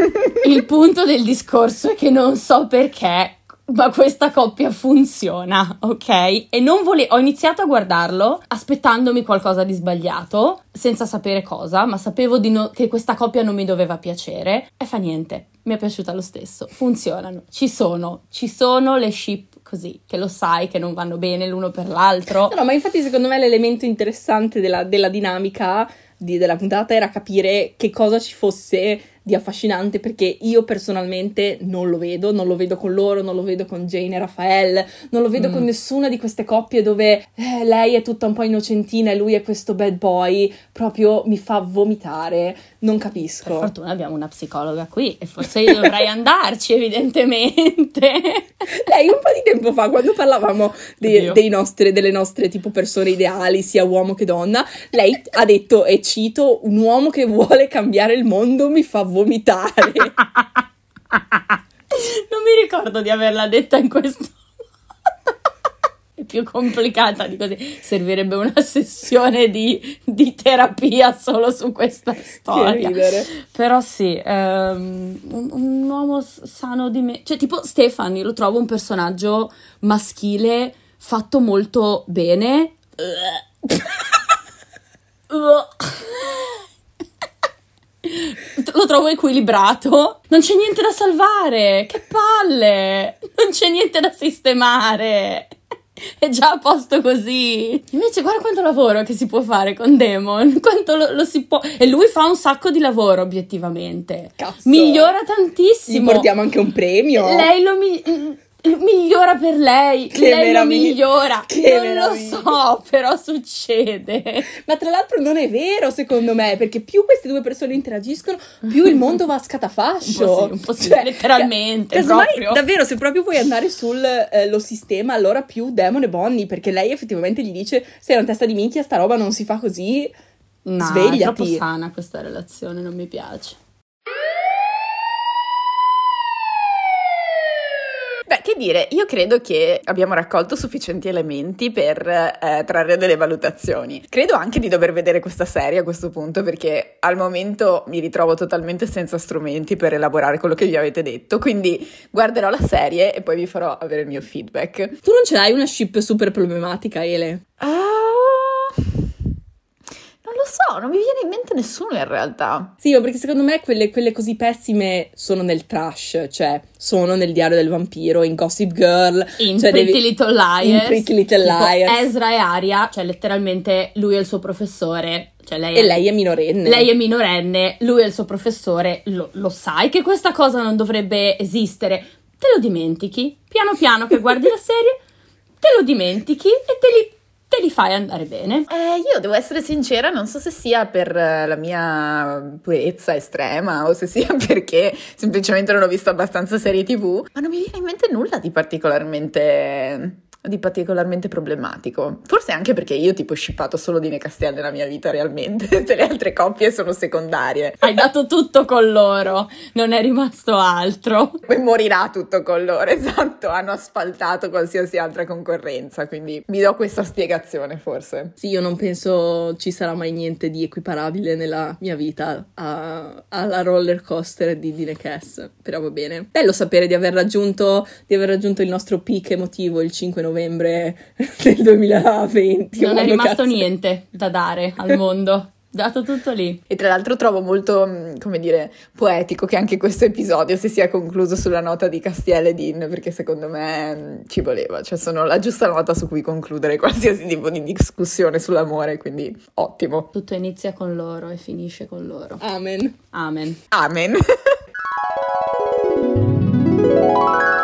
Il punto del discorso è che non so perché, ma questa coppia funziona, ok? E non vole- ho iniziato a guardarlo aspettandomi qualcosa di sbagliato, senza sapere cosa, ma sapevo no- che questa coppia non mi doveva piacere e fa niente. Mi è piaciuta lo stesso. Funzionano, ci sono, ci sono le ship così, che lo sai che non vanno bene l'uno per l'altro. No, no ma infatti secondo me l'elemento interessante della, della dinamica di, della puntata era capire che cosa ci fosse di affascinante perché io personalmente non lo vedo, non lo vedo con loro, non lo vedo con Jane e Raffaele, non lo vedo mm. con nessuna di queste coppie dove eh, lei è tutta un po' innocentina e lui è questo bad boy, proprio mi fa vomitare, non capisco. Per fortuna abbiamo una psicologa qui e forse io dovrei andarci evidentemente. lei un po' di tempo fa quando parlavamo dei, dei nostri, delle nostre tipo persone ideali, sia uomo che donna, lei ha detto, e cito, un uomo che vuole cambiare il mondo mi fa vomitare. non mi ricordo di averla detta in questo è più complicata di così. Servirebbe una sessione di, di terapia solo su questa storia. Però sì, um, un, un, uomo sano di me. Cioè, tipo Stefan, io lo trovo un personaggio maschile fatto molto bene. Lo trovo equilibrato. Non c'è niente da salvare. Che palle! Non c'è niente da sistemare. È già a posto così. Invece, guarda quanto lavoro che si può fare con Demon. Quanto lo, lo si può. E lui fa un sacco di lavoro, obiettivamente. Cazzo. Migliora tantissimo. Gli portiamo anche un premio. Lei lo mi migliora per lei, Che lei lo meraviglia. migliora. Che non lo meraviglia. so, però succede. Ma tra l'altro non è vero, secondo me, perché più queste due persone interagiscono, più il mondo va a scatafascio. Un po' sì, Cioè, letteralmente, casomai, davvero, se proprio vuoi andare sullo sistema, allora più Demon e Bonnie, perché lei effettivamente gli dice, sei una testa di minchia, sta roba non si fa così. No, Svegliati. è troppo sana questa relazione, non mi piace. Beh, che dire, io credo che abbiamo raccolto sufficienti elementi per eh, trarre delle valutazioni. Credo anche di dover vedere questa serie a questo punto perché al momento mi ritrovo totalmente senza strumenti per elaborare quello che vi avete detto, quindi guarderò la serie e poi vi farò avere il mio feedback. Tu non ce l'hai una ship super problematica, Ele? Ah, non lo so, non mi viene in mente nessuno in realtà. Sì, ma perché secondo me quelle, quelle così pessime sono nel trash, cioè sono nel diario del vampiro, in Gossip Girl. In cioè Pretty devi- Little Liars, in Pretty Little Liars. Ezra e Aria, cioè letteralmente lui è il suo professore, cioè lei E lei è minorenne. Lei è minorenne, lui è il suo professore, lo, lo sai che questa cosa non dovrebbe esistere. Te lo dimentichi, piano piano che guardi la serie, te lo dimentichi e te li, te li fai andare bene. Eh, io devo essere sincera, non so se sia per eh, la mia purezza estrema o se sia perché semplicemente non ho visto abbastanza serie TV, ma non mi viene in mente nulla di particolarmente di particolarmente problematico. Forse anche perché io tipo ho shippato solo Dine Castiel nella mia vita realmente, tutte le altre coppie sono secondarie. Hai dato tutto con loro, non è rimasto altro. E morirà tutto con loro, esatto, hanno asfaltato qualsiasi altra concorrenza, quindi mi do questa spiegazione forse. Sì, io non penso ci sarà mai niente di equiparabile nella mia vita a- alla roller coaster di Dine Cass, però va bene. Bello sapere di aver raggiunto, di aver raggiunto il nostro peak emotivo il 5 novembre del 2020. Non è rimasto cazzo- niente da dare al mondo. Dato tutto lì. E tra l'altro trovo molto, mh, come dire, poetico che anche questo episodio si sia concluso sulla nota di Castiel e Dean, perché secondo me mh, ci voleva, cioè sono la giusta nota su cui concludere qualsiasi tipo di discussione sull'amore, quindi ottimo. Tutto inizia con loro e finisce con loro. Amen. Amen. Amen.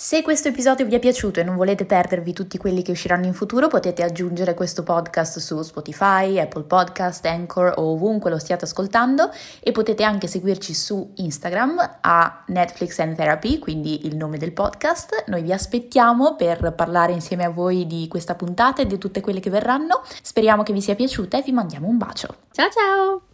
Se questo episodio vi è piaciuto e non volete perdervi tutti quelli che usciranno in futuro, potete aggiungere questo podcast su Spotify, Apple Podcast, Anchor o ovunque lo stiate ascoltando e potete anche seguirci su Instagram a Netflix and Therapy, quindi il nome del podcast. Noi vi aspettiamo per parlare insieme a voi di questa puntata e di tutte quelle che verranno. Speriamo che vi sia piaciuta e vi mandiamo un bacio. Ciao ciao!